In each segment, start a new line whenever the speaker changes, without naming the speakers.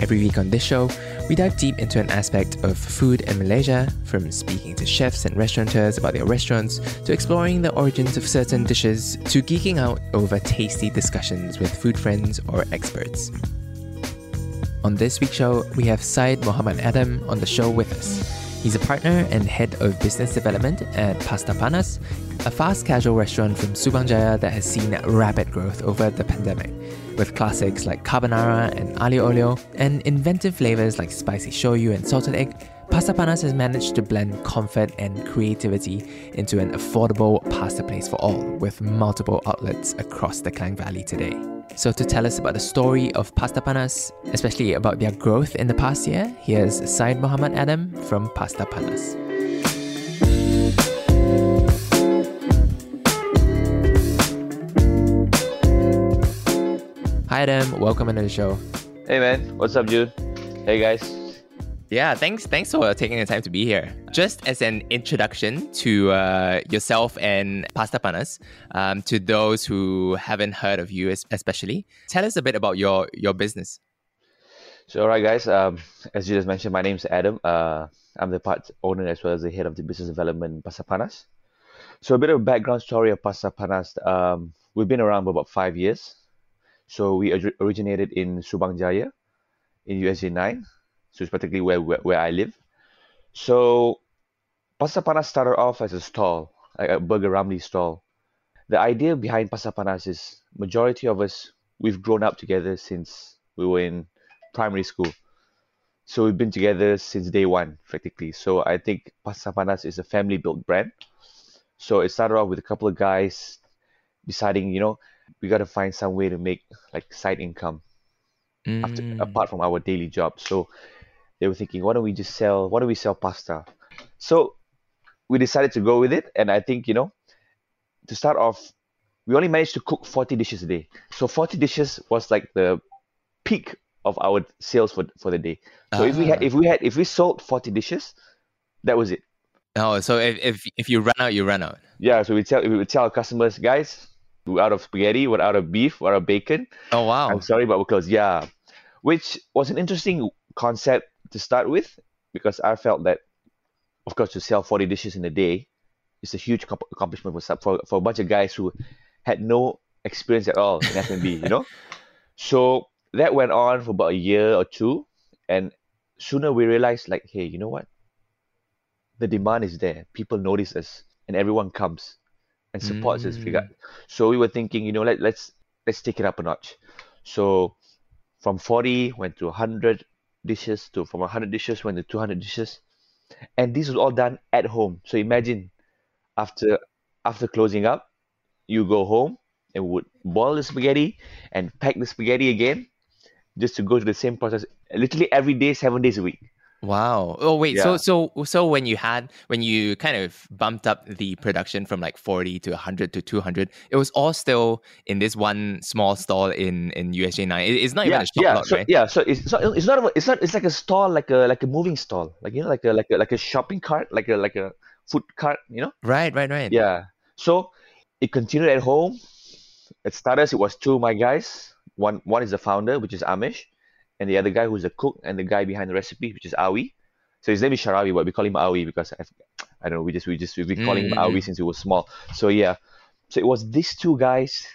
Every week on this show, we dive deep into an aspect of food in Malaysia, from speaking to chefs and restaurateurs about their restaurants, to exploring the origins of certain dishes, to geeking out over tasty discussions with food friends or experts. On this week's show, we have Syed Muhammad Adam on the show with us. He's a partner and head of business development at Pasta Panas, a fast casual restaurant from Subang Jaya that has seen rapid growth over the pandemic. With classics like carbonara and aglio olio, and inventive flavors like spicy shoyu and salted egg, Pasta Panas has managed to blend comfort and creativity into an affordable pasta place for all, with multiple outlets across the Klang Valley today. So, to tell us about the story of Pasta Panas, especially about their growth in the past year, here's Syed Muhammad Adam from Pasta Panas. Hi Adam, welcome into the show.
Hey man, what's up, dude? Hey guys.
Yeah, thanks. Thanks for taking the time to be here. Just as an introduction to uh, yourself and Pasta Panas, um, to those who haven't heard of you, especially, tell us a bit about your your business.
So, alright, guys. Um, as you just mentioned, my name's Adam. Uh, I'm the part owner as well as the head of the business development Pasta Panas. So, a bit of background story of Pasta Panas. Um, we've been around for about five years. So, we originated in Subang Jaya, in USJ 9. So, it's particularly where, where where I live. So, Pasta Panas started off as a stall, like a burger ramly stall. The idea behind Pasta Panas is majority of us we've grown up together since we were in primary school. So we've been together since day one, practically. So I think Pasta Panas is a family built brand. So it started off with a couple of guys deciding, you know, we got to find some way to make like side income after,
Mm.
apart from our daily job. So they were thinking, why don't we just sell, why don't we sell pasta? So we decided to go with it. And I think, you know, to start off, we only managed to cook 40 dishes a day. So 40 dishes was like the peak of our sales for, for the day. So if we had,
Ah.
if we had, if we sold 40 dishes, that was it.
Oh, so if, if if you run out, you run out.
Yeah. So we tell, we would tell our customers, guys, we're out of spaghetti, we're out of beef, we're out of bacon.
Oh wow.
I'm sorry, but we're. Yeah, which was an interesting concept to start with because I felt that, of course, to sell 40 dishes in a day is a huge accomplishment for, for for a bunch of guys who had no experience at all in F&B, you know. So that went on for about a year or two, and sooner we realized, like, hey, you know what? The demand is there. People notice us, and everyone comes and supports.
Mm.
Regard. So we were thinking, you know, let let's let's take it up a notch. So from 40 went to 100 dishes to from 100 dishes went to 200 dishes and this was all done at home so imagine after after closing up you go home and would boil the spaghetti and pack the spaghetti again just to go to the same process literally every day seven days a week
Wow. Oh wait. So
Yeah.
so so when you had when you kind of bumped up the production from like forty to hundred to two hundred, it was all still in this one small stall in in USJ nine. It- It's not even
yeah
a shop
yeah
lot,
so
right?
yeah so it's, not it's not a, it's not it's like a stall like a like a moving stall like you know like a like a like a shopping cart like a like a food cart you know
Right. Right. Right.
Yeah. So it continued at home. At starters, it was two of my guys. One one is the founder, which is Amish, and the other guy who's the cook and the guy behind the recipe, which is Awi. So his name is Sharawi, but we call him Awi because I, I don't know. We just we just we've been calling him
Mm, mm,
Awi since he was small. So yeah. So it was these two guys.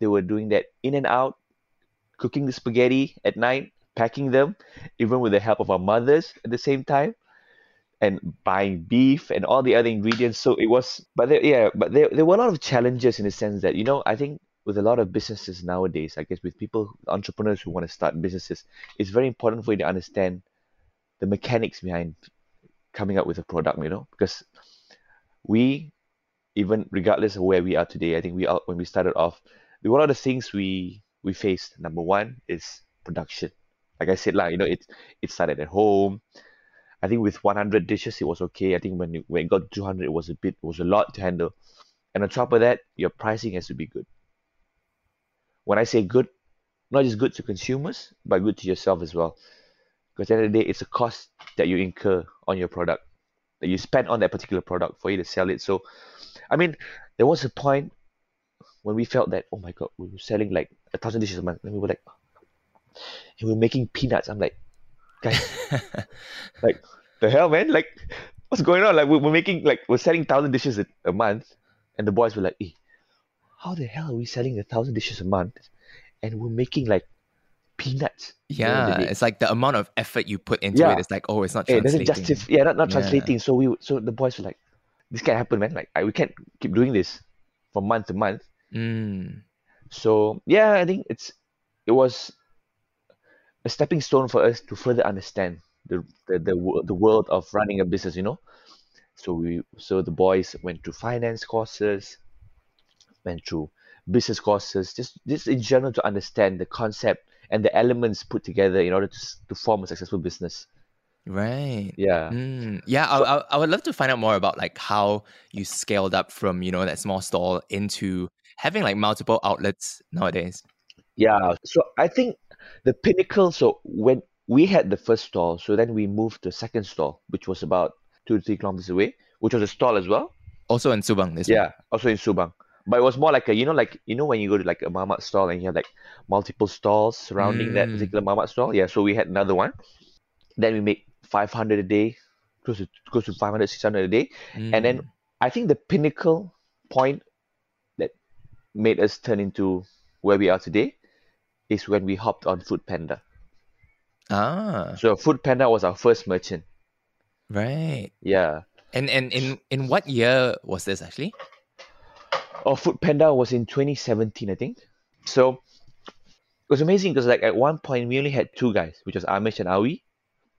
They were doing that in and out, cooking the spaghetti at night, packing them, even with the help of our mothers at the same time and buying beef and all the other ingredients. So it was, but there, yeah, but there, there were a lot of challenges in the sense that, you know, I think with a lot of businesses nowadays, I guess with people, entrepreneurs who want to start businesses, it's very important for you to understand the mechanics behind coming up with a product, you know, because we, even regardless of where we are today, I think we are, when we started off, there were the things we, we faced. Number one is production. like I said, lah, you know, it it started at home. I think with 100 dishes, it was okay. I think when when it got to 200, it was a bit, it was a lot to handle. And on top of that, your pricing has to be good. When I say good, not just good to consumers, but good to yourself as well. Because at the end of the day, it's a cost that you incur on your product, that you spend on that particular product for you to sell it. So, I mean, there was a point when we felt that, oh my God, we were selling like a thousand dishes a month. And we were like, and we we're making peanuts. I'm like, guys, like the hell, man? Like, what's going on? Like, we're, we're making like we're selling thousand dishes a, a month, and the boys were like, eh, how the hell are we selling a thousand dishes a month, and we're making like peanuts?
Yeah, it's like the amount of effort you put into
Yeah.
it. It's like, oh, it's not
It
translating.
doesn't justify. Yeah, not, not
Yeah.
translating. So we, so the boys were like, this can't happen, man. Like, I, we can't keep doing this from month to month.
Mm.
So yeah, I think it's it was a stepping stone for us to further understand the the the, the world of running a business. You know, so we so the boys went to finance courses, went through business courses, just just in general to understand the concept and the elements put together in order to to form a successful business.
Right.
Yeah.
Mm, yeah, I, I, I would love to find out more about like how you scaled up from you know that small stall into having like multiple outlets nowadays.
Yeah, so I think the pinnacle. So when we had the first stall, so then we moved to the second stall, which was about two to three kilometers away, which was a stall as well.
Also in Subang, this.
Yeah, also in Subang. But it was more like a, you know, like you know when you go to like a mamak stall and you have like multiple stalls surrounding that
Mm.
particular mamak stall. Yeah, so we had another one. Then we make 500 a day, close to close to 500, 600 a day. And then
Mm.
I think the pinnacle point that made us turn into where we are today is when we hopped on Food Panda.
ah,
So Food Panda was our first merchant.
right.
Yeah.
And and in in what year was this actually?
Oh, Food Panda was in 2017, I think. So it was amazing because like at one point we only had two guys, which was Amish and Awi.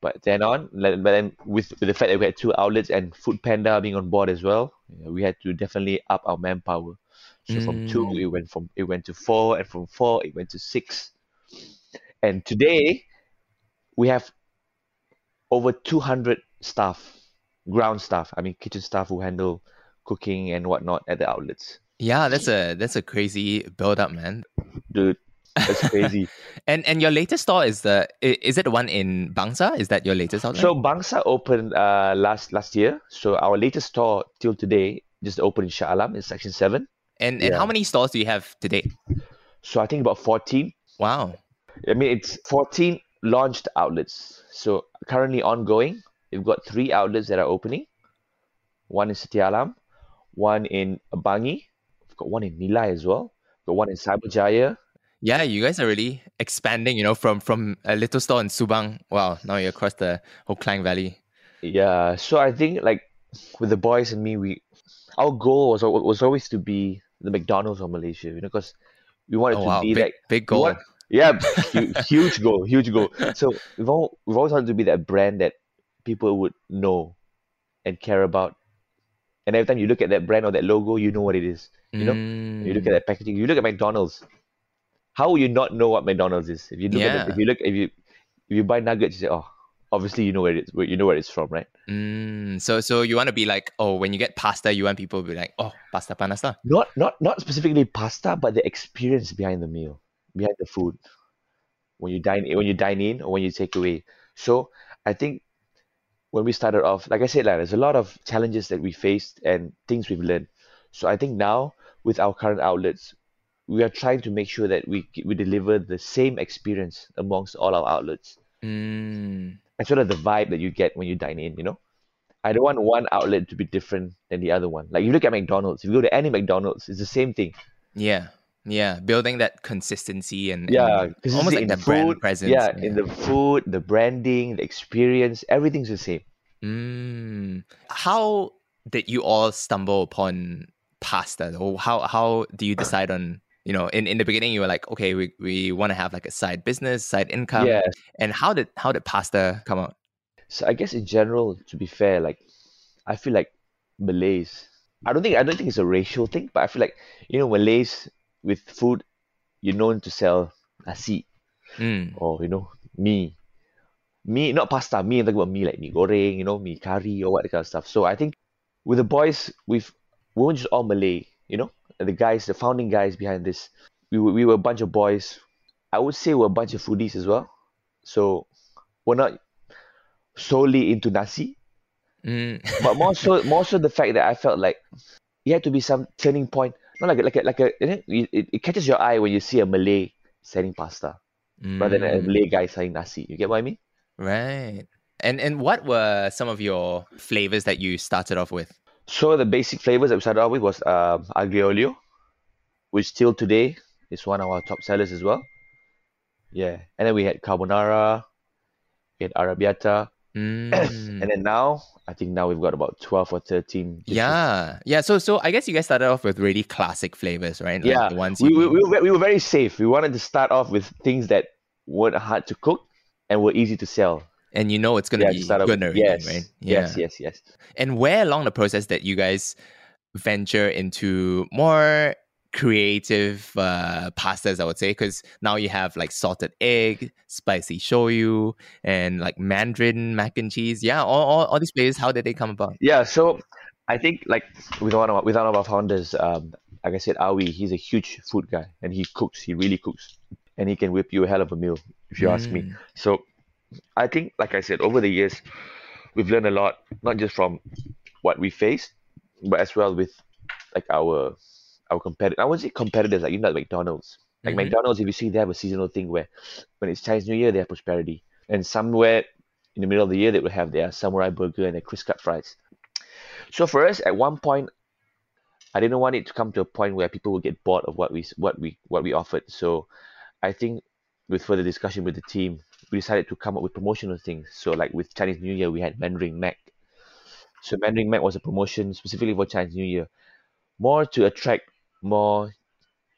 But then on, but then with, with the fact that we had two outlets and Food Panda being on board as well, we had to definitely up our manpower. So from two,
Mm.
it went from it went to four, and from four, it went to six. And today, we have over 200 staff, ground staff. I mean, kitchen staff who handle cooking and whatnot at the outlets.
Yeah, that's a that's a crazy build up, man.
Dude, that's crazy.
And and your latest store is the is it the one in Bangsar? Is that your latest outlet?
So Bangsar opened uh, last last year. So our latest store till today just opened in Shah Alam in Section Seven.
and and
yeah.
how many stores do you have today?
So I think about 14.
Wow.
I mean, it's 14 launched outlets. So currently ongoing, we've got three outlets that are opening. One in Setia Alam, one in Bangi, we've got one in Nilai as well, got one in Cyberjaya.
Yeah, you guys are really expanding, you know, from from a little store in Subang. Wow, now you're across the whole Klang Valley.
Yeah, so I think like with the boys and me, we our goal was was always to be the McDonald's of Malaysia, you know, because we wanted
Oh
to
wow,
be
big
that
big goal.
want- Yeah, huge goal, huge goal. So we've all, we've always wanted to be that brand that people would know and care about. And every time you look at that brand or that logo, you know what it is. You know, you look at
Mm,
that packaging. You look at McDonald's. How will you not know what McDonald's is? If you look at the, if you look if you if you buy nuggets, you say, oh, obviously you know where it's where you know where it's from, right?
mm, so so you want to be like, oh, when you get pasta, you want people to be like, oh, pasta panas lah.
Not not not specifically pasta, but the experience behind the meal, behind the food. When you dine when you dine in or when you take away. So I think when we started off, like I said, like, there's a lot of challenges that we faced and things we've learned. So I think now with our current outlets, we are trying to make sure that we we deliver the same experience amongst all our outlets,
Mm,
as well as the vibe that you get when you dine in. You know, I don't want one outlet to be different than the other one. Like you look at McDonald's, if you go to any McDonald's, it's the same thing.
yeah, yeah, building that consistency and, and
Yeah, because
almost like
in
that
food,
brand presence.
yeah, in the food, the branding, the experience, everything's the same.
Mm. How did you all stumble upon pasta? Or how how do you decide on you know in, in the beginning you were like okay we, we want to have like a side business side income
yeah.
and how did how did pasta come out
So I guess in general, to be fair, like I feel like Malays. I don't think I don't think it's a racial thing, but I feel like you know Malays with food, you're known to sell nasi
mm.
or you know me me not pasta, mee, I'm talking about mee like mee goreng, you know, mee curry or what kind of stuff. So I think with the boys, we've, we weren't just all Malay, you know, the guys, the founding guys behind this, we were, we were a bunch of boys. I would say we're a bunch of foodies as well. So we're not solely into nasi,
Mm.
but more so, more so the fact that I felt like it had to be some turning point. Not like like a, like a, it, it catches your eye when you see a Malay selling pasta rather than a
Mm.
Malay guy selling nasi. You get what I mean?
Right. And and what were some of your flavors that you started off with?
So the basic flavors that we started off with was um, aglio olio, which still today is one of our top sellers as well. Yeah, and then we had carbonara, we had arrabbiata,
Mm.
and then now I think now we've got about twelve or thirteen. dishes.
yeah, yeah. So so I guess you guys started off with really classic flavors, right? Like
yeah.
the ones
we, we, we were very safe. We wanted to start off with things that weren't hard to cook and were easy to sell.
And you know it's gonna
Yeah,
be
to
good already,
Yes,
right?
yes, yes, yes.
And where along the process that you guys venture into more creative uh, pastas, I would say, because now you have like salted egg, spicy shoyu, and like Mandarin mac and cheese. Yeah, all, all, all these flavors. How did they come about?
Yeah, so I think like with one of our, with one of our founders, um, like I said, Awi, he's a huge food guy and he cooks. He really cooks, and he can whip you a hell of a meal if you ask me.
Mm.
So I think, like I said, over the years, we've learned a lot, not just from what we faced, but as well with like our our competitors. I wouldn't say competitors, like you know, like McDonald's. Like
Mhm.
McDonald's, if you see, they have a seasonal thing where when it's Chinese New Year, they have prosperity, and somewhere in the middle of the year, they will have their samurai burger and their crisp cut fries. So for us, at one point, I didn't want it to come to a point where people would get bored of what we what we what we offered. So I think with further discussion with the team, we decided to come up with promotional things. So like with Chinese New Year, we had Mandarin Mac. So Mandarin Mac was a promotion specifically for Chinese New Year, more to attract more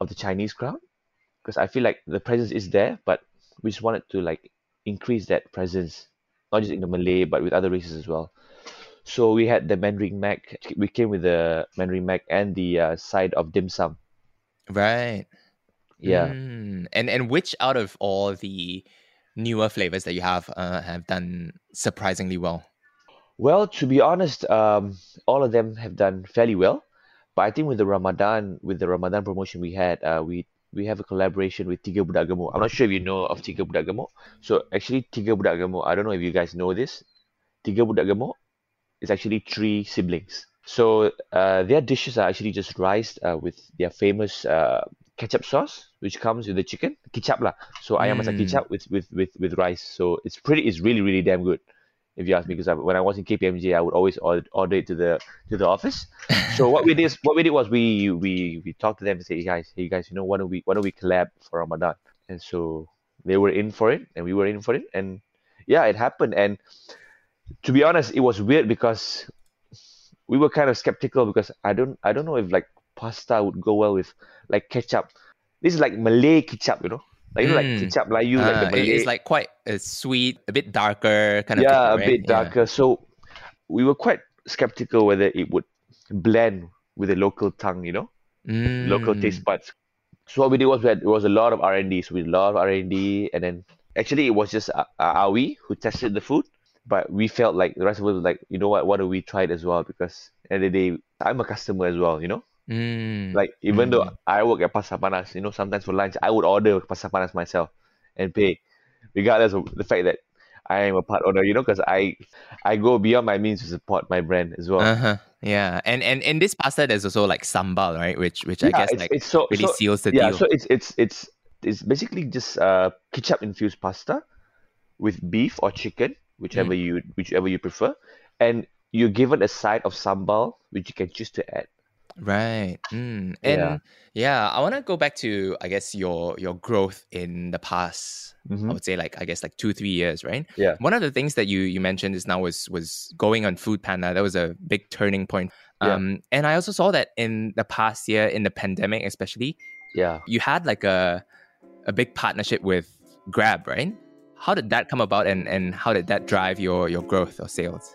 of the Chinese crowd, because I feel like the presence is there, but we just wanted to like increase that presence, not just in the Malay, but with other races as well. So we had the Mandarin Mac. We came with the Mandarin Mac and the uh, side of dim sum.
Right.
Yeah.
Mm. And and which out of all the newer flavors that you have uh, have done surprisingly well?
Well, to be honest, um, all of them have done fairly well. But I think with the Ramadan, with the Ramadan promotion we had, uh, we we have a collaboration with Tiga Budak Gemuk. I'm not sure if you know of Tiga Budak Gemuk. So actually, Tiga Budak Gemuk, I don't know if you guys know this. Tiga Budak Gemuk is actually three siblings. So uh, their dishes are actually just rice uh, with their famous uh, ketchup sauce, which comes with the chicken, kicap lah. So ayam masak
Mm.
kicap with, with with with rice. So it's pretty, it's really really damn good if you ask me, because I, when I was in KPMG, I would always order, order it to the to the office. So what we did, what we did was we we we talked to them and say, hey guys, hey guys, you know, why don't we why don't we collab for Ramadan? And so they were in for it, and we were in for it, and yeah, it happened. And to be honest, it was weird because we were kind of skeptical because I don't I don't know if like pasta would go well with like ketchup. This is like Malay ketchup, you know, like you know, like
Mm.
ketchup, like you like
Uh,
the Malay
it's like quite uh, sweet, a bit darker kind of
yeah, a bit
Yeah.
darker. So we were quite skeptical whether it would blend with the local tongue, you know, local
Mm.
taste buds. So what we did was we had, it was a lot of R and D. So we did a lot of R and D, and then actually it was just uh, uh, Awi who tested the food, but we felt like the rest of us was like, you know what, why don't we try it as well? Because at the end of the day, I'm a customer as well, you know.
Mm.
Like even though
Mm.
I work at Pasta Panas, you know, sometimes for lunch I would order Pasta Panas myself and pay, regardless of the fact that I am a part owner, you know, because I I go beyond my means to support my brand as well.
Uh-huh. Yeah. And and in this pasta there's also like sambal, right? Which which I guess
it's,
like
it's so,
really
so
seals the
yeah,
deal.
so it's it's it's it's basically just uh ketchup infused pasta with beef or chicken, whichever
Mm.
you whichever you prefer, and you're given a side of sambal which you can choose to add.
Right. Mm.
Yeah.
And yeah, I want to go back to I guess your your growth in the past. I
Mhm.
would say like I guess like two three years, right?
Yeah.
One of the things that you you mentioned just now was was going on Food Panda. That was a big turning point.
Yeah.
Um, and I also saw that in the past year, in the pandemic especially,
Yeah.
you had like a a big partnership with Grab, right? How did that come about, and and how did that drive your your growth or sales?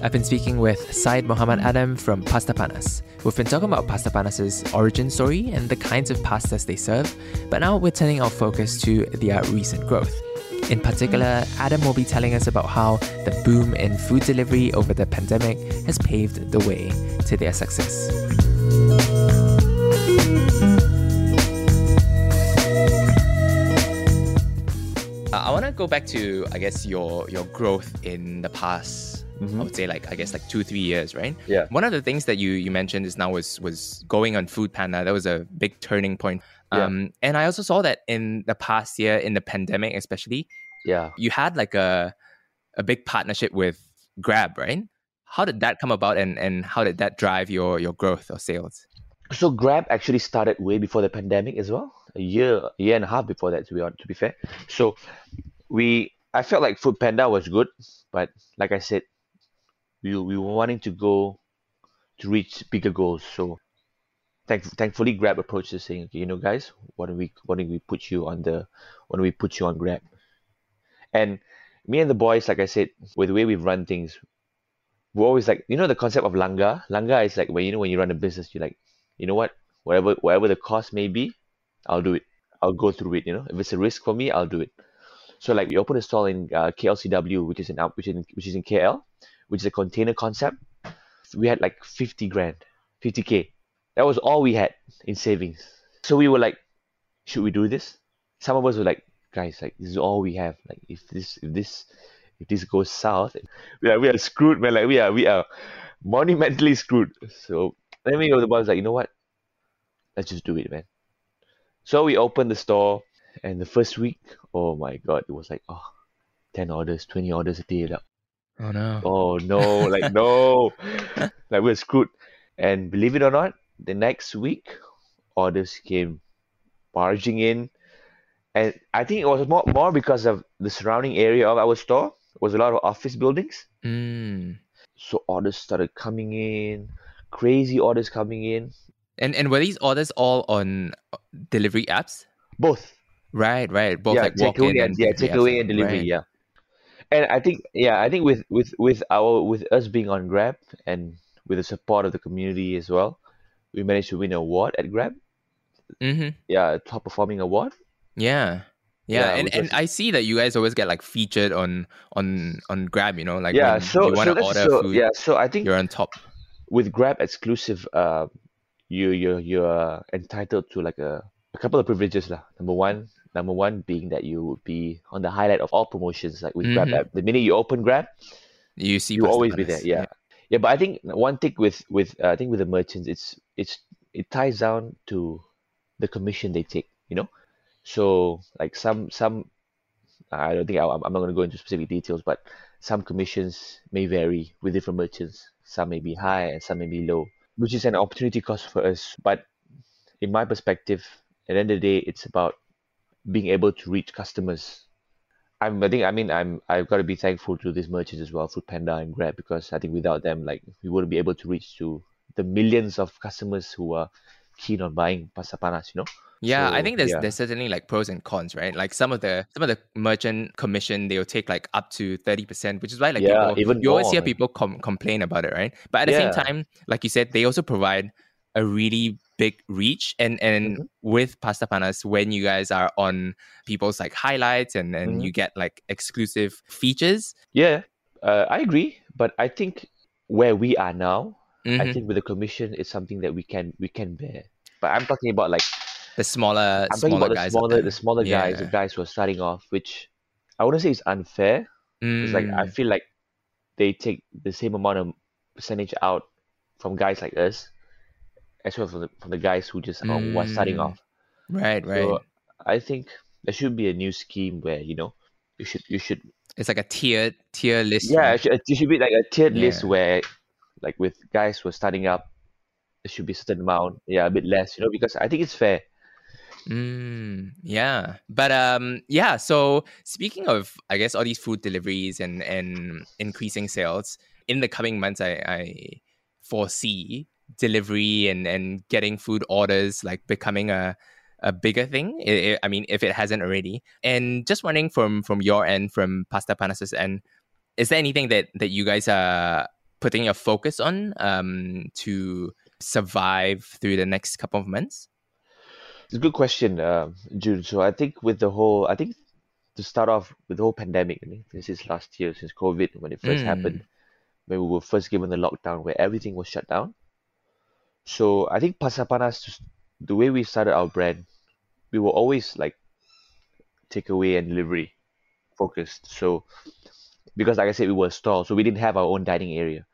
I've been speaking with Syed Muhammad Adam from Pasta Panas. We've been talking about Pasta Panas' origin story and the kinds of pastas they serve, but now we're turning our focus to their recent growth. In particular, Adam will be telling us about how the boom in food delivery over the pandemic has paved the way to their success. Uh, I want to go back to, I guess, your your growth in the past. I would say like I guess like two three years, right?
Yeah.
One of the things that you you mentioned is now was was going on Food Panda. That was a big turning point.
Yeah.
Um, and I also saw that in the past year, in the pandemic especially,
Yeah.
you had like a a big partnership with Grab, right? How did that come about, and and how did that drive your your growth or sales?
So Grab actually started way before the pandemic as well, a year, a year and a half before that, to be hon- to be fair. So we, I felt like Food Panda was good, but like I said, we we were wanting to go to reach bigger goals. So thank, thankfully, Grab approached us saying, okay, you know, guys, why don't we why don't we put you on the why don't we put you on Grab? And me and the boys, like I said, with the way we've run things, we're always like, you know, the concept of langa. Langa is like when you know when you run a business, you're like, you know what, whatever whatever the cost may be, I'll do it. I'll go through it. You know, if it's a risk for me, I'll do it. So like we opened a stall in uh, KLCW, which is in which is in, which is in KL, which is a container concept. We had like 50 grand, 50k. That was all we had in savings. So we were like, should we do this? Some of us were like, guys, like this is all we have. Like if this if this if this goes south, we are we are screwed, man. Like we are we are monumentally screwed. So then we were the ones like, you know what? Let's just do it, man. So we opened the store, and the first week, oh my god, it was like, oh, 10 orders, 20 orders a day. Like,
Oh no!
oh no, like no, like we're screwed. And believe it or not, the next week, orders came barging in, and I think it was more more because of the surrounding area of our store. It was a lot of office buildings,
Mm.
so orders started coming in, crazy orders coming in.
And and were these orders all on uh, delivery apps?
Both,
Right, right. Both
yeah,
like walk
takeaway
in
and yeah,
delivery
takeaway and delivery,
right.
yeah. And I think yeah, I think with with with our with us being on Grab and with the support of the community as well, we managed to win an award at Grab.
Mm-hmm.
Yeah, a top performing award.
Yeah. Yeah,
Yeah,
and, and
was-
I see that you guys always get like featured on on on Grab, you know, like
yeah,
when
so
you want
so
to
that's
order
so
food,
yeah, so I think
you're on top.
with Grab exclusive, uh, you you you're entitled to like a, a couple of privileges lah. Number one, number one being that you would be on the highlight of all promotions like with Grab
Mhm.
app. The minute you open Grab,
You see,
you always be there. Yeah. yeah, But I think one thing with with uh, I think with the merchants, it's it's it ties down to the commission they take. You know, so like some some I don't think I, I'm not going to go into specific details, but some commissions may vary with different merchants. Some may be high and some may be low, which is an opportunity cost for us. But in my perspective, at the end of the day, it's about being able to reach customers. I'm, I think, I mean, I'm, I've got to be thankful to these merchants as well, Food Panda and Grab, because I think without them, like, we wouldn't be able to reach to the millions of customers who are keen on buying pasta panas, you know?
Yeah, I think there's
yeah.
there's certainly like pros and cons, right? Like some of the some of the merchant commission they'll take like up to thirty percent, which is why like
Yeah,
people
even
you always hear people com- complain about it, right? But at the same time, like you said, they also provide a really big reach and and
Mm-hmm.
with Pasta Panas when you guys are on people's like highlights and and
Mhm.
you get like exclusive features.
Yeah, uh, I agree, but I think where we are now, I
Mhm.
think with the commission, it's something that we can we can bear. But I'm talking about like
The smaller
I'm talking about the
guys. out
smaller the smaller guys, the guys who are starting off, which I wouldn't say is unfair. It's like I
Mm,
feel like they take the same amount of percentage out from guys like us, as well from the, from the guys who just are, who are starting
Mm,
off.
right, right.
So I think there should be a new scheme where you know you should you should
it's like a tiered tier list.
yeah it should, it should be like a tiered list where like with guys who are starting up, there should be a certain amount, yeah, a bit less, you know, because I think it's fair.
Mm, yeah. But um yeah, so speaking of I guess all these food deliveries and and increasing sales, in the coming months I, I foresee delivery and and getting food orders like becoming a a bigger thing. I I mean, if it hasn't already. And just wondering from from your end, from Pasta Panas's end, is there anything that that you guys are putting a focus on um, to survive through the next couple of months?
It's a good question, uh, Jun. So I think with the whole, I think to start off with the whole pandemic, this is last year since COVID when it first
Mm.
happened, when we were first given the lockdown where everything was shut down. So I think Pasta Panas, the way we started our brand, we were always like takeaway and delivery focused. So because like I said, we were a store, so we didn't have our own dining area.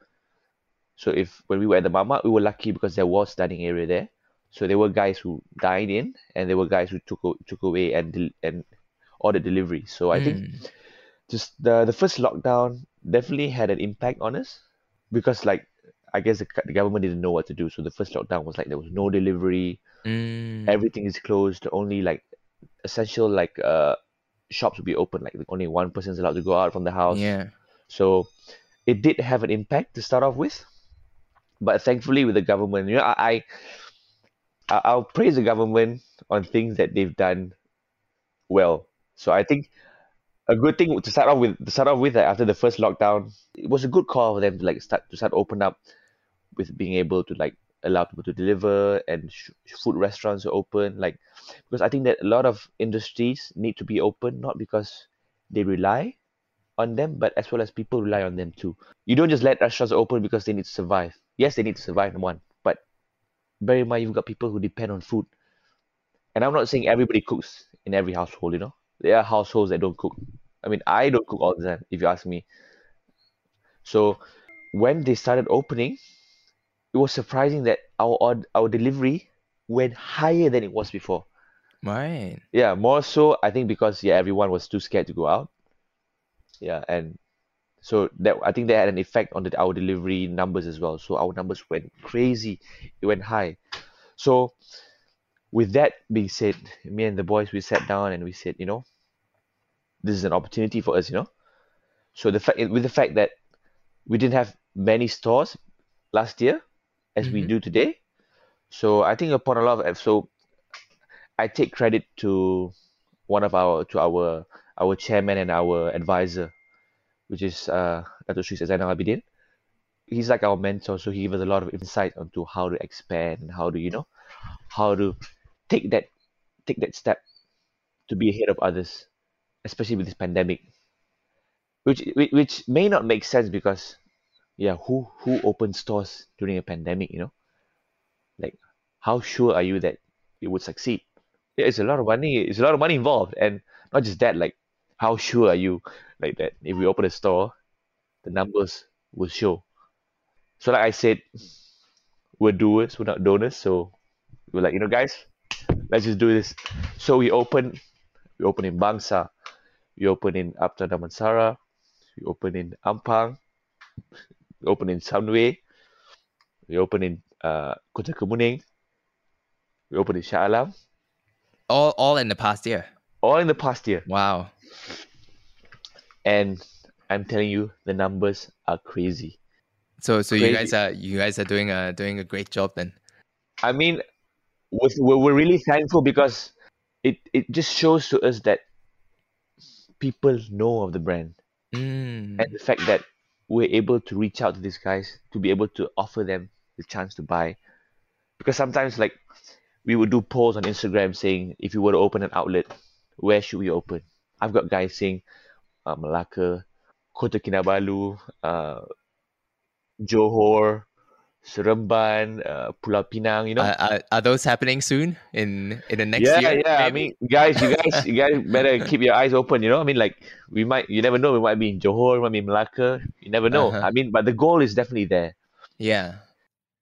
So if when we were at the mamak, we were lucky because there was dining area there. So there were guys who dined in, and there were guys who took took away and and ordered delivery. So I think
Mm.
just the the first lockdown definitely had an impact on us because like I guess the, the government didn't know what to do. So the first lockdown was like there was no delivery,
Mm.
everything is closed. Only like essential like uh shops will be open. Like only one person is allowed to go out from the house.
yeah.
So it did have an impact to start off with, but thankfully with the government, you know, I, I I'll praise the government on things that they've done well. So I think a good thing to start off with, to start off with, like, after the first lockdown, it was a good call for them to like start to start open up with being able to like allow people to deliver and sh- food restaurants are open. Like because I think that a lot of industries need to be open not because they rely on them, but as well as people rely on them too. You don't just let restaurants open because they need to survive. Yes, they need to survive, one, but bear in mind you've got people who depend on food. And I'm not saying everybody cooks in every household, you know. There are households that don't cook. I mean, I don't cook all the time, if you ask me. So when they started opening, it was surprising that our our delivery went higher than it was before.
Right.
Yeah, more so I think because yeah, everyone was too scared to go out. Yeah, and so that I think that had an effect on the, our delivery numbers as well. So our numbers went crazy. It went high. So with that being said, me and the boys we sat down and we said, you know, this is an opportunity for us, you know. So the fact with the fact that we didn't have many stores last year as we
Mhm.
do today. So I think upon a lot of so I take credit to one of our to our our chairman and our advisor, which is uh Dato Sri Zainal Abidin. He's like our mentor, so he gave us a lot of insight onto how to expand how to you know how to take that take that step to be ahead of others, especially with this pandemic, which, which may not make sense because yeah, who who opens stores during a pandemic, you know? Like, how sure are you that it would succeed? It's a lot of money. It's a lot of money involved, and not just that. Like, how sure are you, like that if we open a store, the numbers will show. So, like I said, we're doers, we're not donors. So, we're like, you know, guys, let's just do this. So we open, we open in Bangsar, we open in Uptown Damansara, we open in Ampang, we open in Sunway, we open in uh, Kota Kemuning, we open in Shah Alam,
All all in the past year.
all in the past year.
Wow.
And I'm telling you, the numbers are crazy.
So so you guys are you guys are doing a doing a great job then.
I mean, we're, we're really thankful because it, it just shows to us that people know of the brand.
Mm.
and the fact that we're able to reach out to these guys to be able to offer them the chance to buy. Because sometimes like we would do polls on instagram saying if you were to open an outlet where should we open? I've got guys saying uh, malacca kota kinabalu uh, johor seremban uh, pulau pinang you know
Are, are, are those happening soon in in the next
yeah,
year?
yeah. yeah.
I
mean, guys, you guys, you guys better keep your eyes open. You know, I mean, like we might, you never know. We might be in Johor, we might be in Malacca. You never know.
Uh-huh.
I mean, but the goal is definitely there.
Yeah.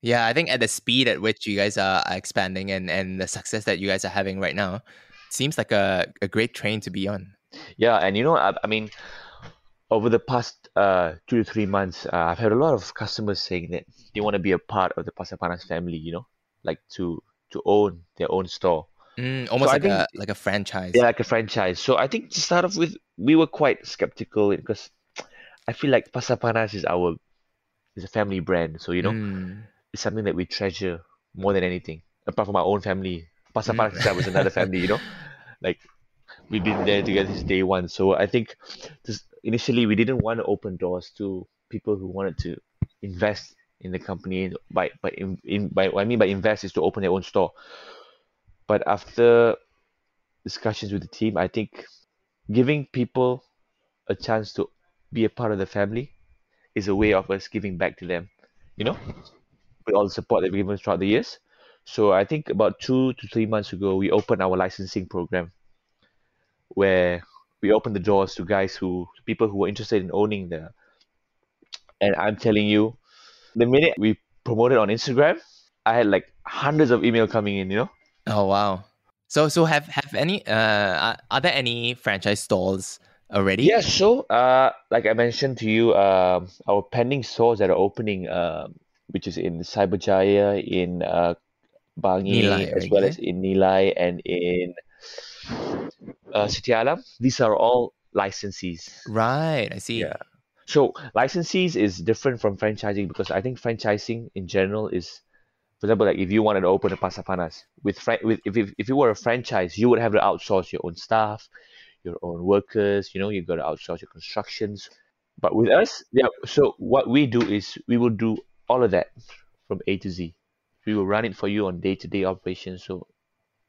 Yeah, I think at the speed at which you guys are are expanding and, and the success that you guys are having right now, seems like a, a great train to be on.
Yeah, and you know, I, I mean, over the past uh two to three months, uh, I've had a lot of customers saying that they want to be a part of the Pasta Panas family. You know, like to to own their own store.
Mm, almost
I
like
think-
a like a franchise.
Yeah, like a franchise. So I think to start off with, we were quite skeptical because I feel like Pasta Panas is our is a family brand. So you know,
Mm,
it's something that we treasure more than anything, apart from our own family Pasta Panas itself is another family, you know. Like we've been there together since day one. So I think this, initially we didn't want to open doors to people who wanted to invest in the company. By by in, in by what I mean by invest is to open their own store. But after discussions with the team, I think giving people a chance to be a part of the family is a way of us giving back to them. You know, with all the support that we've given throughout the years. So I think about two to three months ago, we opened our licensing program, where we opened the doors to guys who people who were interested in owning the. And I'm telling you, the minute we promoted on Instagram, I had like hundreds of email coming in. You know.
Oh wow. So so have have any uh are there any franchise stores already?
Yeah. So uh, like I mentioned to you, um, our pending stores that are opening, um, which is in Cyberjaya, in uh, Bangi,
Nilai,
as well as in Nilai and in uh, Setia Alam. These are all licensees.
Right, I see.
Yeah. So licensees is different from franchising because I think franchising in general is, for example, like if you wanted to open a Pasta Panas with, fran- with if, if if you were a franchise, you would have to outsource your own staff, your own workers. You know, you got to outsource your constructions. But with us, yeah. So what we do is we will do all of that from A to Z. We will run it for you on day-to-day operations. So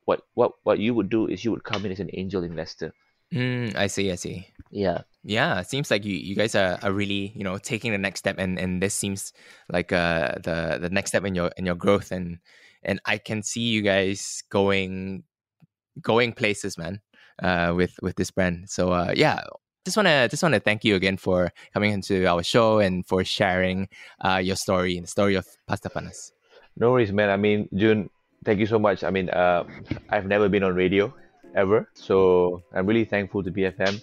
what what what you would do is you would come in as an angel investor.
Mm, I see, I see.
Yeah.
Yeah, it seems like you, you guys are, are really, you know, taking the next step and, and this seems like uh the the next step in your in your growth and and I can see you guys going going places, man, uh with with this brand. So uh yeah, just wanna just wanna thank you again for coming into our show and for sharing uh your story, and the story of Pasta Panas.
No worries, man. I mean, Jun, thank you so much. I mean, uh, I've never been on radio ever, so I'm really thankful to BFM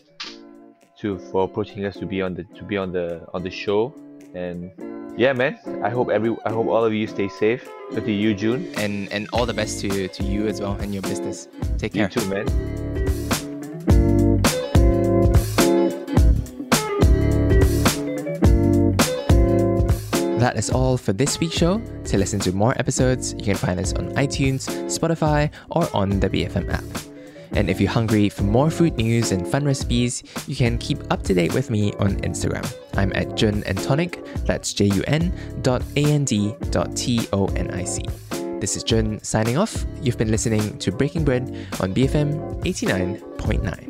to for approaching us to be on the to be on the on the show. And yeah, man, I hope every I hope all of you stay safe. So to you, Jun,
And and all the best to to you as well and your business. Take
you
care.
too, man.
That is all for this week's show. To listen to more episodes, you can find us on iTunes, Spotify, or on the BFM app. And if you're hungry for more food news and fun recipes, you can keep up to date with me on Instagram. I'm at Jun and Tonic, that's J U N dot A N D dot T O N I C. This is Jun signing off. You've been listening to Breaking Bread on BFM 89.9.